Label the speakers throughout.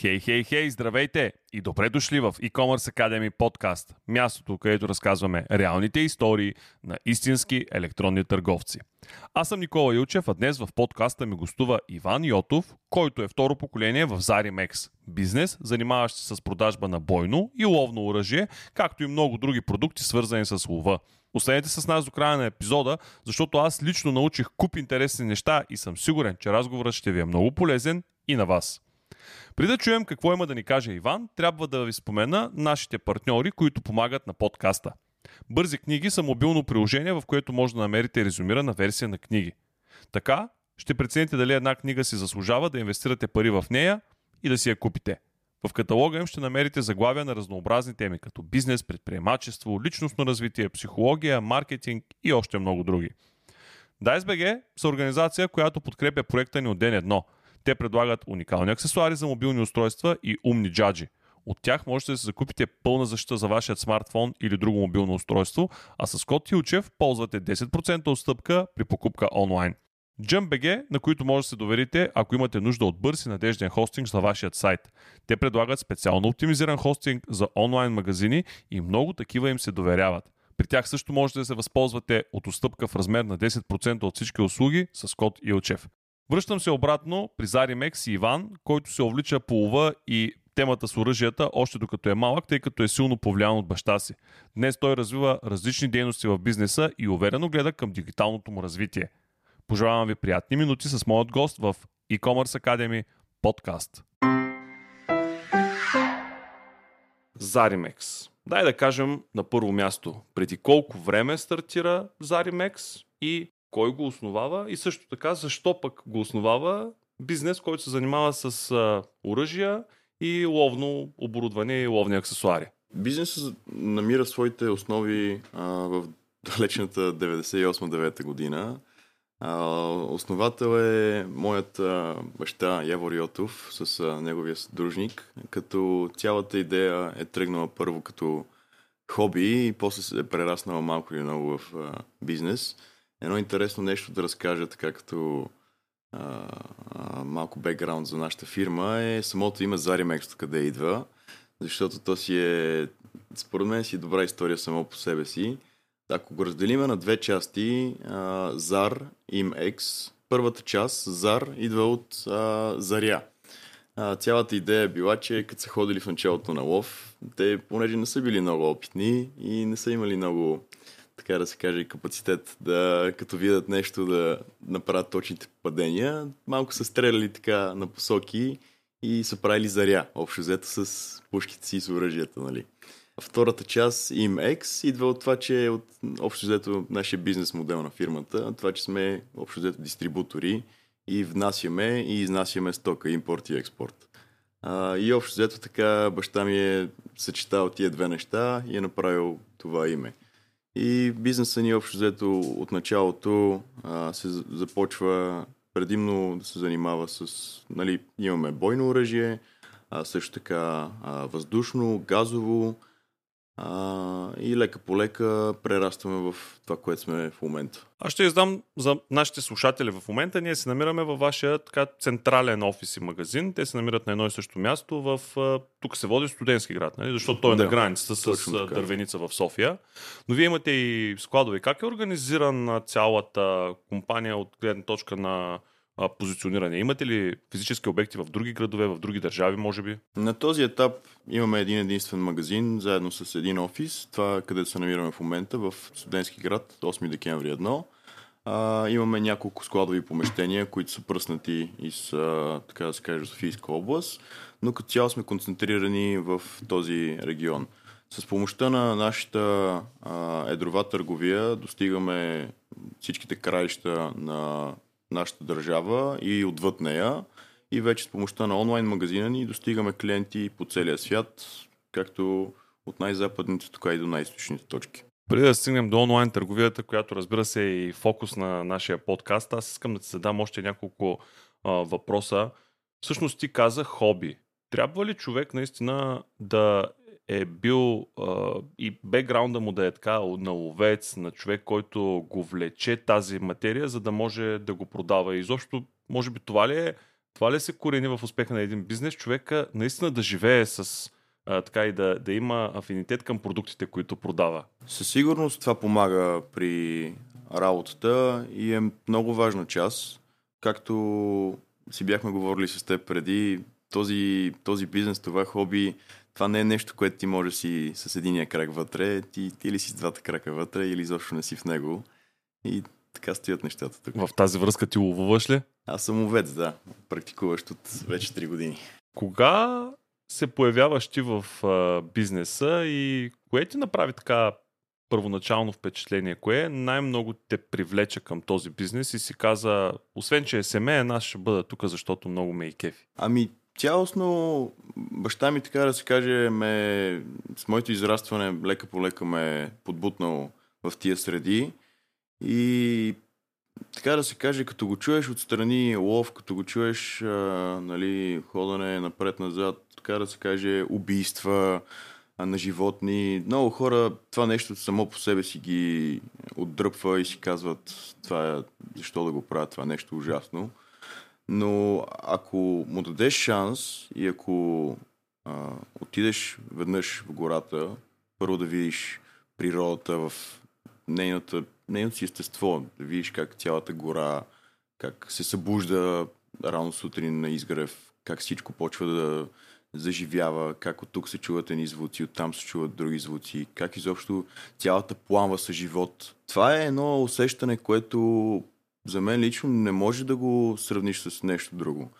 Speaker 1: Хей, хей, хей, здравейте и добре дошли в E-Commerce Academy подкаст, мястото, където разказваме реалните истории на истински електронни търговци. Аз съм Никола Илчев, а днес в подкаста ми гостува Иван Йотов, който е второ поколение в Zarimx, бизнес, занимаващ се с продажба на бойно и ловно оръжие, както и много други продукти, свързани с лова. Останете с нас до края на епизода, защото аз лично научих куп интересни неща и съм сигурен, че разговорът ще ви е много полезен и на вас. Преди да чуем какво има да ни каже Иван, трябва да ви спомена нашите партньори, които помагат на подкаста. Бързи книги са мобилно приложение, в което може да намерите резюмирана версия на книги. Така ще прецените дали една книга си заслужава да инвестирате пари в нея и да си я купите. В каталога им ще намерите заглавия на разнообразни теми, като бизнес, предприемачество, личностно развитие, психология, маркетинг и още много други. DiceBG са организация, която подкрепя проекта ни от ден едно – те предлагат уникални аксесуари за мобилни устройства и умни джаджи. От тях можете да се закупите пълна защита за вашия смартфон или друго мобилно устройство, а с код Тилчев ползвате 10% отстъпка при покупка онлайн. JumpBG, на които може да се доверите, ако имате нужда от бърз и надежден хостинг за вашият сайт. Те предлагат специално оптимизиран хостинг за онлайн магазини и много такива им се доверяват. При тях също можете да се възползвате от отстъпка в размер на 10% от всички услуги с код Илчев. Връщам се обратно при Заримекс и Иван, който се увлича по лова и темата с оръжията още докато е малък, тъй като е силно повлиян от баща си. Днес той развива различни дейности в бизнеса и уверено гледа към дигиталното му развитие. Пожелавам ви приятни минути с моят гост в e-commerce Academy подкаст. Заримекс. Дай да кажем на първо място, преди колко време стартира Заримекс и кой го основава и също така защо пък го основава бизнес, който се занимава с а, оръжия и ловно оборудване и ловни аксесуари.
Speaker 2: Бизнесът намира своите основи а, в далечната 98-9 година. А, основател е моят а, баща Явор Йотов с а, неговия съдружник, като цялата идея е тръгнала първо като хоби и после се е прераснала малко или много в а, бизнес едно интересно нещо да разкажа, така като а, а, малко бекграунд за нашата фирма е самото име Заримекс, къде идва, защото то си е, според мен си е добра история само по себе си. Ако го разделиме на две части, а, Им Екс, първата част, Зар, идва от а, Заря. А, цялата идея е била, че като са ходили в началото на лов, те, понеже не са били много опитни и не са имали много така да се каже, капацитет да, като видят нещо, да направят точните падения. Малко са стреляли така на посоки и са правили заря, общо взето с пушките си и с оръжията, нали. Втората част, IMX, идва от това, че е от общо взето нашия бизнес модел на фирмата, това, че сме общо взето дистрибутори и внасяме и изнасяме стока, импорт и експорт. А, и общо взето така баща ми е съчетал тия две неща и е направил това име. И бизнесът ни общо взето от началото а, се започва предимно да се занимава с, нали, имаме бойно оръжие, а, също така а, въздушно, газово, а, и лека по лека прерастваме в това, което сме в момента.
Speaker 1: Аз ще издам за нашите слушатели в момента. Ние се намираме във вашия така, централен офис и магазин. Те се намират на едно и също място. В, тук се води студентски град, нали? защото той е да, на границата с дървеница в София. Но вие имате и складове. Как е организирана цялата компания от гледна точка на позициониране? Имате ли физически обекти в други градове, в други държави, може би?
Speaker 2: На този етап имаме един единствен магазин, заедно с един офис. Това където се намираме в момента, в студентски град, 8 декември 1. А, имаме няколко складови помещения, които са пръснати из, а, така да се каже, Софийска област, но като цяло сме концентрирани в този регион. С помощта на нашата а, едрова търговия достигаме всичките краища на нашата държава и отвъд нея. И вече с помощта на онлайн магазина ни достигаме клиенти по целия свят, както от най-западните, така и до най-источните точки.
Speaker 1: Преди да стигнем до онлайн търговията, която разбира се е и фокус на нашия подкаст, аз искам да ти задам още няколко а, въпроса. Всъщност ти каза хоби. Трябва ли човек наистина да е бил а, и бекграунда му да е така на ловец, на човек, който го влече тази материя, за да може да го продава. И изобщо, може би това ли е Това ли се корени в успеха на един бизнес? Човека наистина да живее с а, така и да, да има афинитет към продуктите, които продава.
Speaker 2: Със сигурност това помага при работата и е много важна част. Както си бяхме говорили с теб преди, този, този бизнес, това хоби, това не е нещо, което ти може си с единия крак вътре, ти или си с двата крака вътре, или изобщо не си в него. И така стоят нещата тук.
Speaker 1: В тази връзка ти ловуваш ли?
Speaker 2: Аз съм овец, да. Практикуващ от вече 3 години.
Speaker 1: Кога се появяваш ти в а, бизнеса и кое ти направи така първоначално впечатление? Кое най-много те привлече към този бизнес и си каза, освен че е семейен, аз ще бъда тук, защото много ме и кефи?
Speaker 2: Ами, цялостно баща ми, така да се каже, ме, с моето израстване лека по лека ме е подбутнал в тия среди. И така да се каже, като го чуеш отстрани лов, като го чуеш а, нали, ходане напред-назад, така да се каже, убийства а, на животни. Много хора това нещо само по себе си ги отдръпва и си казват това е, защо да го правят, това е нещо ужасно. Но ако му дадеш шанс и ако а, отидеш веднъж в гората, първо да видиш природата в нейната, нейното си естество, да видиш как цялата гора, как се събужда рано сутрин на изгрев, как всичко почва да заживява, как от тук се чуват едни звуци, от там се чуват други звуци, как изобщо цялата пламва с живот. Това е едно усещане, което за мен лично не може да го сравниш с нещо друго.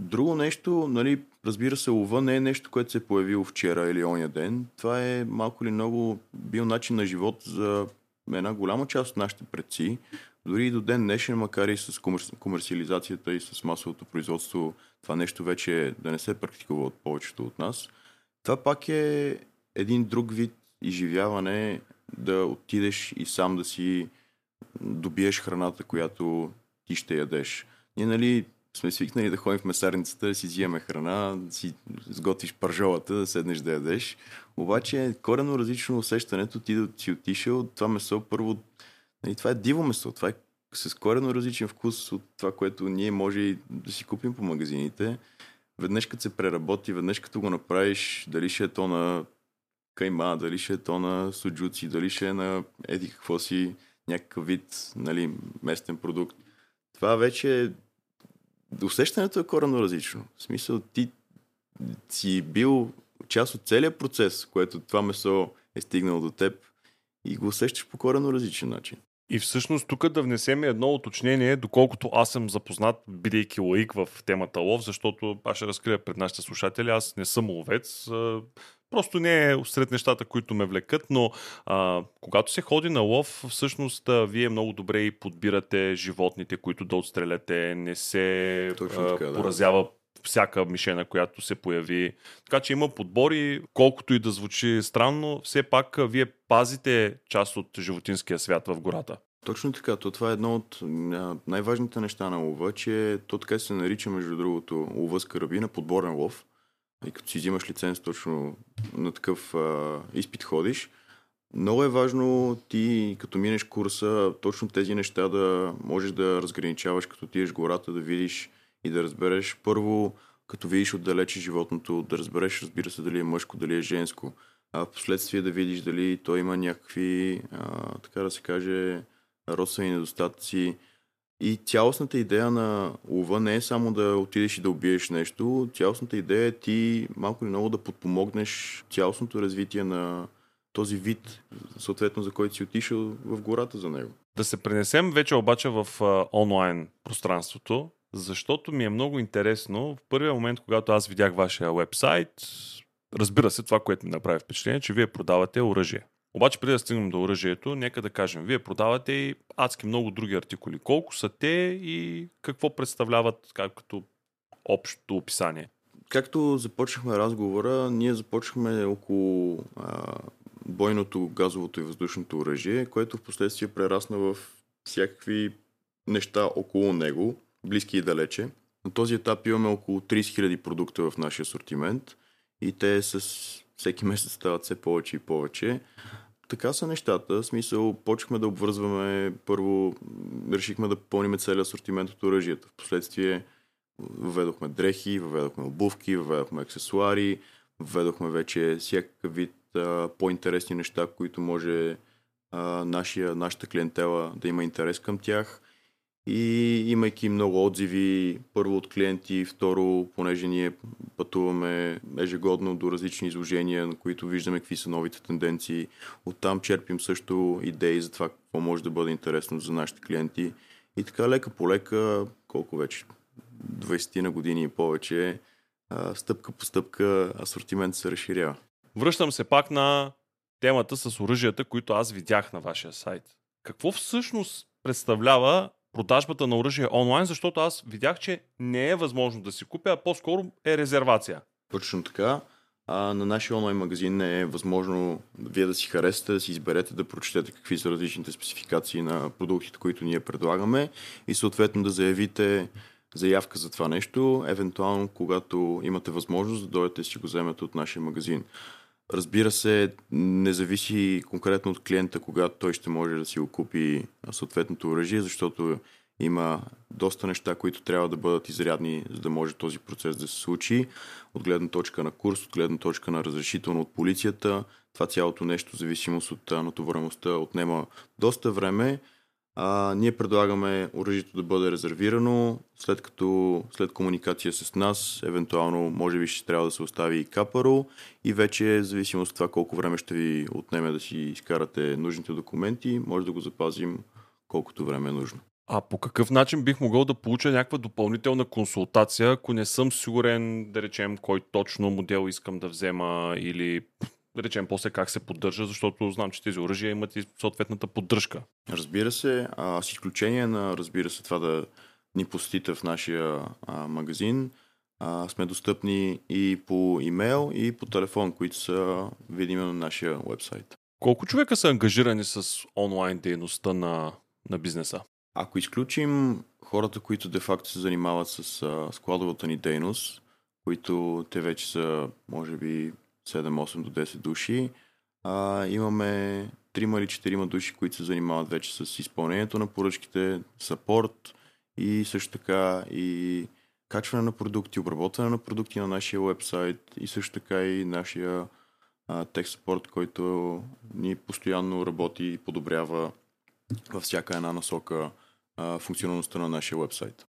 Speaker 2: Друго нещо, нали, разбира се, лова не е нещо, което се е появило вчера или оня ден. Това е малко или много бил начин на живот за една голяма част от нашите предци. Дори и до ден днешен, макар и с комерциализацията и с масовото производство, това нещо вече да не се практикува от повечето от нас. Това пак е един друг вид изживяване да отидеш и сам да си добиеш храната, която ти ще ядеш. Ние, нали, сме свикнали да ходим в месарницата, да си взимаме храна, да си сготвиш пържолата, да седнеш да ядеш. Обаче корено различно усещането ти да си отишъл това месо първо. Нали, това е диво месо, това е с корено различен вкус от това, което ние може да си купим по магазините. Веднъж като се преработи, веднъж като го направиш, дали ще е то на кайма, дали ще е то на суджуци, дали ще е на еди какво си, някакъв вид нали, местен продукт. Това вече е... Усещането е коренно различно. В смисъл, ти си бил част от целият процес, което това месо е стигнало до теб и го усещаш по коренно различен начин.
Speaker 1: И всъщност тук да внесем едно уточнение, доколкото аз съм запознат, бидейки лаик в темата лов, защото аз ще разкрия пред нашите слушатели, аз не съм ловец, просто не е сред нещата, които ме влекат, но а, когато се ходи на лов, всъщност а, вие много добре и подбирате животните, които да отстреляте, не се
Speaker 2: Точно така, да.
Speaker 1: поразява всяка мишена, която се появи. Така че има подбори, колкото и да звучи странно, все пак вие пазите част от животинския свят в гората.
Speaker 2: Точно така. То това е едно от най-важните неща на лова, че то така се нарича, между другото, лова с карабина, подборен лов. И като си взимаш лиценз точно на такъв а, изпит ходиш, много е важно ти, като минеш курса, точно тези неща да можеш да разграничаваш, като тиеш гората, да видиш и да разбереш първо, като видиш отдалече животното, да разбереш, разбира се, дали е мъжко, дали е женско. А в последствие да видиш дали той има някакви, а, така да се каже, родствени недостатъци. И цялостната идея на лова не е само да отидеш и да убиеш нещо, цялостната идея е ти малко или много да подпомогнеш цялостното развитие на този вид, съответно за който си отишъл в гората за него.
Speaker 1: Да се пренесем вече обаче в а, онлайн пространството, защото ми е много интересно. В първия момент, когато аз видях вашия вебсайт, разбира се, това, което ми направи впечатление, че вие продавате оръжие. Обаче, преди да стигнем до оръжието, нека да кажем, вие продавате и адски много други артикули. Колко са те и какво представляват как, като общото описание?
Speaker 2: Както започнахме разговора, ние започнахме около а, бойното, газовото и въздушното оръжие, което в последствие прерасна в всякакви неща около него, близки и далече. На този етап имаме около 30 000 продукта в нашия асортимент и те с всеки месец стават все повече и повече. Така са нещата. В смисъл, почнахме да обвързваме. Първо решихме да попълним целият асортимент от оръжията. Впоследствие въведохме дрехи, въведохме обувки, въведохме аксесуари, въведохме вече всякакъв вид а, по-интересни неща, които може а, нашия, нашата клиентела да има интерес към тях. И имайки много отзиви, първо от клиенти, второ, понеже ние пътуваме ежегодно до различни изложения, на които виждаме какви са новите тенденции. Оттам черпим също идеи за това какво може да бъде интересно за нашите клиенти. И така лека по лека, колко вече, 20 на години и повече, стъпка по стъпка асортимент се разширява.
Speaker 1: Връщам се пак на темата с оръжията, които аз видях на вашия сайт. Какво всъщност представлява продажбата на оръжие онлайн, защото аз видях, че не е възможно да си купя, а по-скоро е резервация.
Speaker 2: Точно така. А, на нашия онлайн магазин е възможно вие да си харесате, да си изберете, да прочетете какви са различните спецификации на продуктите, които ние предлагаме и съответно да заявите заявка за това нещо, евентуално когато имате възможност да дойдете и си го вземете от нашия магазин. Разбира се, не зависи конкретно от клиента, когато той ще може да си го купи съответното оръжие, защото има доста неща, които трябва да бъдат изрядни, за да може този процес да се случи. От гледна точка на курс, от гледна точка на разрешително от полицията. Това цялото нещо, зависимост от натовареността, отнема доста време. А, ние предлагаме оръжието да бъде резервирано, след като след комуникация с нас, евентуално може би ще трябва да се остави и капаро и вече, в зависимост от това колко време ще ви отнеме да си изкарате нужните документи, може да го запазим колкото време е нужно.
Speaker 1: А по какъв начин бих могъл да получа някаква допълнителна консултация, ако не съм сигурен, да речем, кой точно модел искам да взема или речем после как се поддържа, защото знам, че тези оръжия имат и съответната поддръжка.
Speaker 2: Разбира се, а, с изключение на, разбира се, това да ни посетите в нашия а, магазин, а, сме достъпни и по имейл, и по телефон, които са видими на нашия вебсайт.
Speaker 1: Колко човека са ангажирани с онлайн дейността на, на бизнеса?
Speaker 2: Ако изключим хората, които де-факто се занимават с а, складовата ни дейност, които те вече са, може би, 7-8 до 10 души. А, имаме 3 или 4 души, които се занимават вече с изпълнението на поръчките, сапорт и също така и качване на продукти, обработване на продукти на нашия вебсайт и също така и нашия тех сапорт, който ни постоянно работи и подобрява във всяка една насока а, функционалността на нашия вебсайт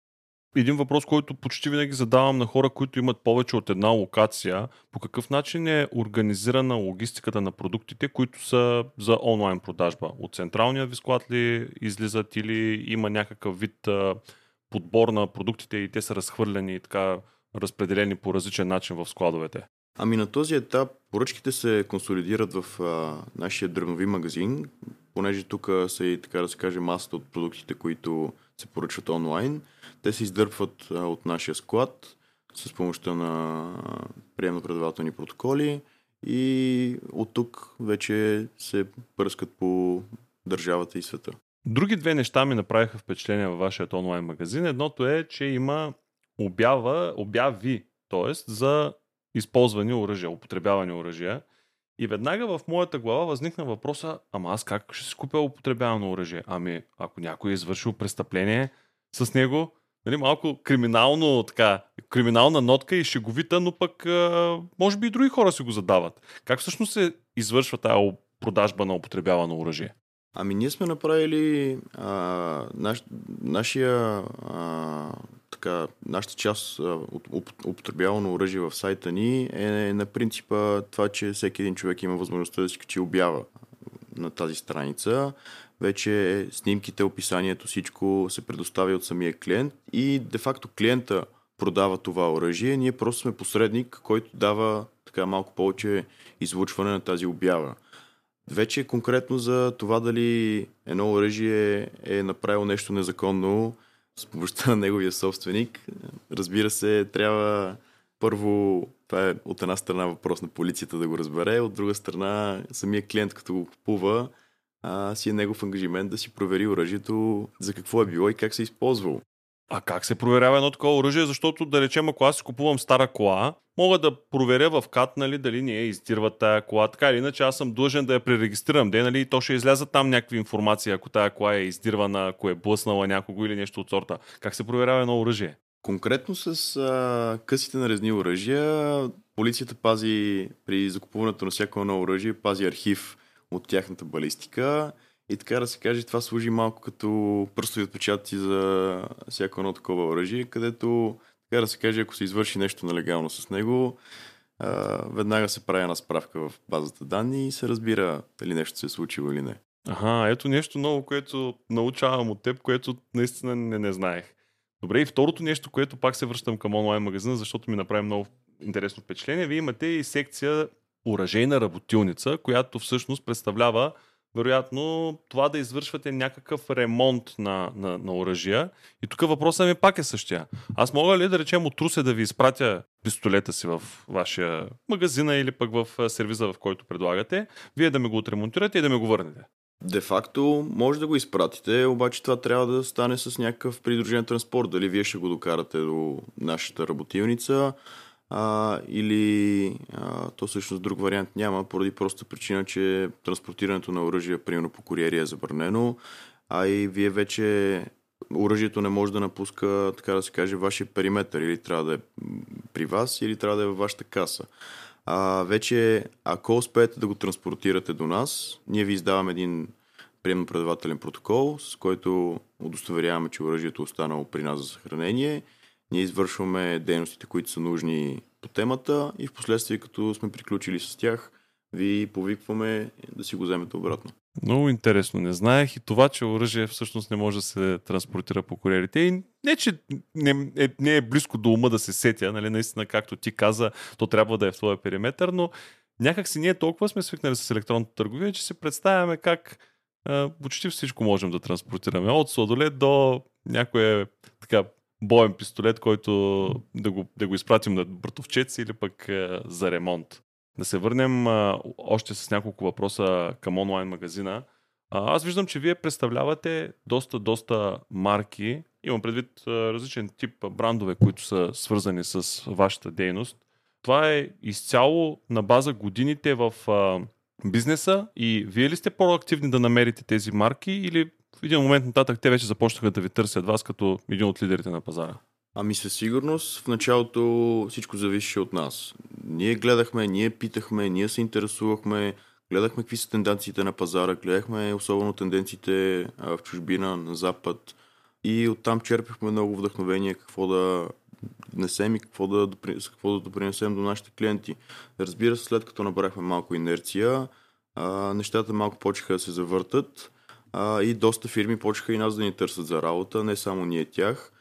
Speaker 1: един въпрос, който почти винаги задавам на хора, които имат повече от една локация. По какъв начин е организирана логистиката на продуктите, които са за онлайн продажба? От централния ви склад ли излизат или има някакъв вид подбор на продуктите и те са разхвърлени и така разпределени по различен начин в складовете?
Speaker 2: Ами на този етап поръчките се консолидират в а, нашия дръвнови магазин, понеже тук са и така да се каже масата от продуктите, които се поръчват онлайн. Те се издърпват от нашия склад с помощта на приемно-предавателни протоколи и от тук вече се пръскат по държавата и света.
Speaker 1: Други две неща ми направиха впечатление във вашия онлайн магазин. Едното е, че има обява, обяви, т.е. за използвани оръжия, употребявани оръжия. И веднага в моята глава възникна въпроса, ама аз как ще си купя употребявано оръжие? Ами, ако някой е извършил престъпление с него, нали, малко криминално, така, криминална нотка и шеговита, но пък може би и други хора си го задават. Как всъщност се извършва тази продажба на употребявано оръжие?
Speaker 2: Ами ние сме направили а, наш, нашия а, така, нашата част от употребявано оръжие в сайта ни е на принципа това, че всеки един човек има възможността да си качи обява на тази страница. Вече снимките, описанието, всичко се предоставя от самия клиент и де-факто клиента продава това оръжие. Ние просто сме посредник, който дава така малко повече излучване на тази обява. Вече конкретно за това дали едно оръжие е направило нещо незаконно, с помощта на неговия собственик. Разбира се, трябва първо, това е от една страна въпрос на полицията да го разбере, от друга страна самия клиент, като го купува, а, си е негов ангажимент да си провери оръжието за какво е било и как се е използвало.
Speaker 1: А как се проверява едно такова оръжие? Защото, да речем, ако аз си купувам стара кола, мога да проверя в КАТ, нали, дали не е издирва тая кола. Така или иначе, аз съм длъжен да я пререгистрирам. Де, нали, то ще излязат там някакви информации, ако тая кола е издирвана, ако е блъснала някого или нещо от сорта. Как се проверява едно оръжие?
Speaker 2: Конкретно с а, късите нарезни оръжия, полицията пази при закупуването на всяко едно оръжие, пази архив от тяхната балистика и така да се каже, това служи малко като пръстови отпечатъци за всяко едно такова оръжие, където, така да се каже, ако се извърши нещо нелегално с него, веднага се прави една справка в базата данни и се разбира дали нещо се е случило или не.
Speaker 1: Ага, ето нещо ново, което научавам от теб, което наистина не, не знаех. Добре, и второто нещо, което пак се връщам към онлайн магазина, защото ми направи много интересно впечатление. Вие имате и секция оръжейна работилница, която всъщност представлява вероятно това да извършвате някакъв ремонт на, на, на оръжия. И тук въпросът ми пак е същия. Аз мога ли да речем от Русе да ви изпратя пистолета си в вашия магазина или пък в сервиза, в който предлагате, вие да ми го отремонтирате и да ми го върнете?
Speaker 2: Де-факто може да го изпратите, обаче това трябва да стане с някакъв придружен транспорт. Дали вие ще го докарате до нашата работилница, а, или а, то всъщност друг вариант няма, поради проста причина, че транспортирането на оръжие, примерно по куриери е забранено, а и вие вече оръжието не може да напуска, така да се каже, вашия периметър. Или трябва да е при вас, или трябва да е във вашата каса. А, вече, ако успеете да го транспортирате до нас, ние ви издаваме един приемно-предавателен протокол, с който удостоверяваме, че оръжието е останало при нас за съхранение – ние извършваме дейностите, които са нужни по темата и в последствие, като сме приключили с тях, ви повикваме да си го вземете обратно.
Speaker 1: Много интересно. Не знаех и това, че оръжие всъщност не може да се транспортира по куриерите. И не, че не е, не е близко до ума да се сетя, нали, наистина, както ти каза, то трябва да е в твоя периметър, но някак си ние толкова сме свикнали с електронната търговия, че си представяме как а, почти всичко можем да транспортираме. От сладолет до някое така боен пистолет, който да го, да го изпратим на братовчец или пък а, за ремонт. Да се върнем а, още с няколко въпроса към онлайн магазина. Аз виждам, че вие представлявате доста, доста марки. Имам предвид а, различен тип брандове, които са свързани с вашата дейност. Това е изцяло на база годините в бизнеса и вие ли сте по-активни да намерите тези марки или един момент нататък те вече започнаха да ви търсят вас като един от лидерите на пазара?
Speaker 2: Ами със сигурност в началото всичко зависеше от нас. Ние гледахме, ние питахме, ние се интересувахме, гледахме какви са тенденциите на пазара, гледахме особено тенденциите в чужбина, на запад и оттам черпихме много вдъхновение какво да внесем и какво да, какво да допринесем до нашите клиенти. Разбира се, след като набрахме малко инерция, нещата малко почеха да се завъртат а, и доста фирми почнаха и нас да ни търсят за работа, не само ние тях,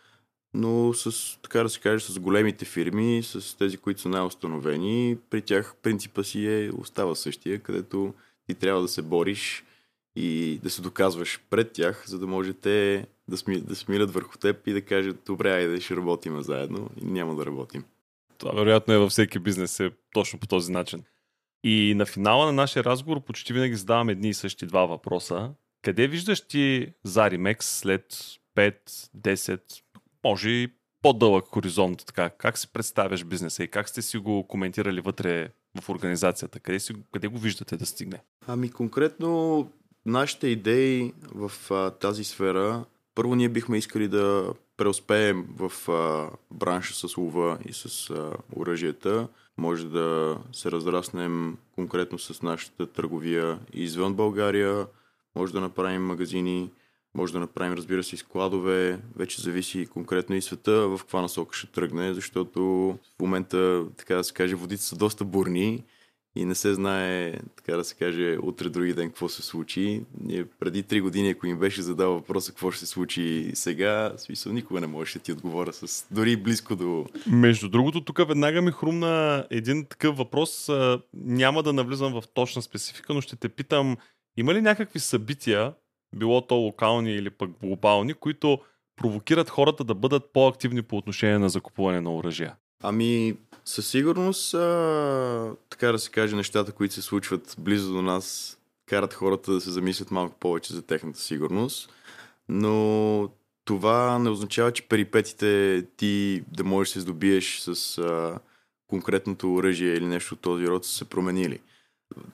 Speaker 2: но с, така да се каже, с големите фирми, с тези, които са най-установени, при тях принципа си е, остава същия, където ти трябва да се бориш и да се доказваш пред тях, за да може те да, сми, да смилят върху теб и да кажат, добре, айде ще работим заедно и няма да работим.
Speaker 1: Това вероятно е във всеки бизнес е точно по този начин. И на финала на нашия разговор почти винаги задавам едни и същи два въпроса. Къде виждаш ти Заримекс след 5, 10, може и по-дълъг хоризонт? Така? Как си представяш бизнеса и как сте си го коментирали вътре в организацията? Къде, си, къде го виждате да стигне?
Speaker 2: Ами конкретно нашите идеи в а, тази сфера, първо ние бихме искали да преуспеем в а, бранша с лова и с а, оръжията. Може да се разраснем конкретно с нашата търговия извън България, може да направим магазини, може да направим, разбира се, и складове. Вече зависи конкретно и света в каква насока ще тръгне, защото в момента, така да се каже, водите са доста бурни и не се знае, така да се каже, утре други ден какво се случи. Ние преди три години, ако им беше задал въпроса какво ще се случи сега, смисъл никога не можеше да ти отговоря с дори близко до...
Speaker 1: Между другото, тук веднага ми хрумна един такъв въпрос. Няма да навлизам в точна специфика, но ще те питам има ли някакви събития, било то локални или пък глобални, които провокират хората да бъдат по-активни по отношение на закупуване на оръжия?
Speaker 2: Ами, със сигурност, а, така да се каже, нещата, които се случват близо до нас, карат хората да се замислят малко повече за техната сигурност. Но това не означава, че перипетите ти да можеш да се здобиеш с а, конкретното оръжие или нещо от този род са се променили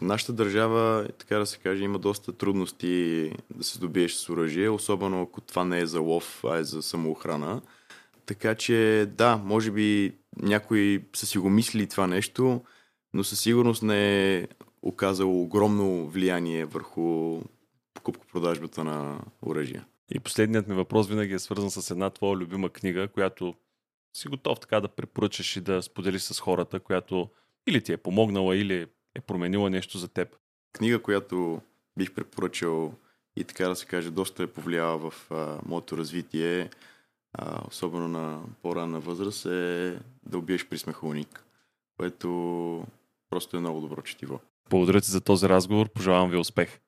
Speaker 2: нашата държава, така да се каже, има доста трудности да се добиеш с оръжие, особено ако това не е за лов, а е за самоохрана. така че да, може би някои са си го мислили това нещо, но със сигурност не е оказало огромно влияние върху покупко-продажбата на оръжия.
Speaker 1: И последният ми въпрос винаги е свързан с една твоя любима книга, която си готов така да препоръчаш и да споделиш с хората, която или ти е помогнала, или е променила нещо за теб.
Speaker 2: Книга, която бих препоръчал и така да се каже, доста е повлияла в а, моето развитие, а, особено на по-ранна възраст, е да убиеш при смеховник, което просто е много добро четиво.
Speaker 1: Благодаря ти за този разговор. Пожелавам ви успех.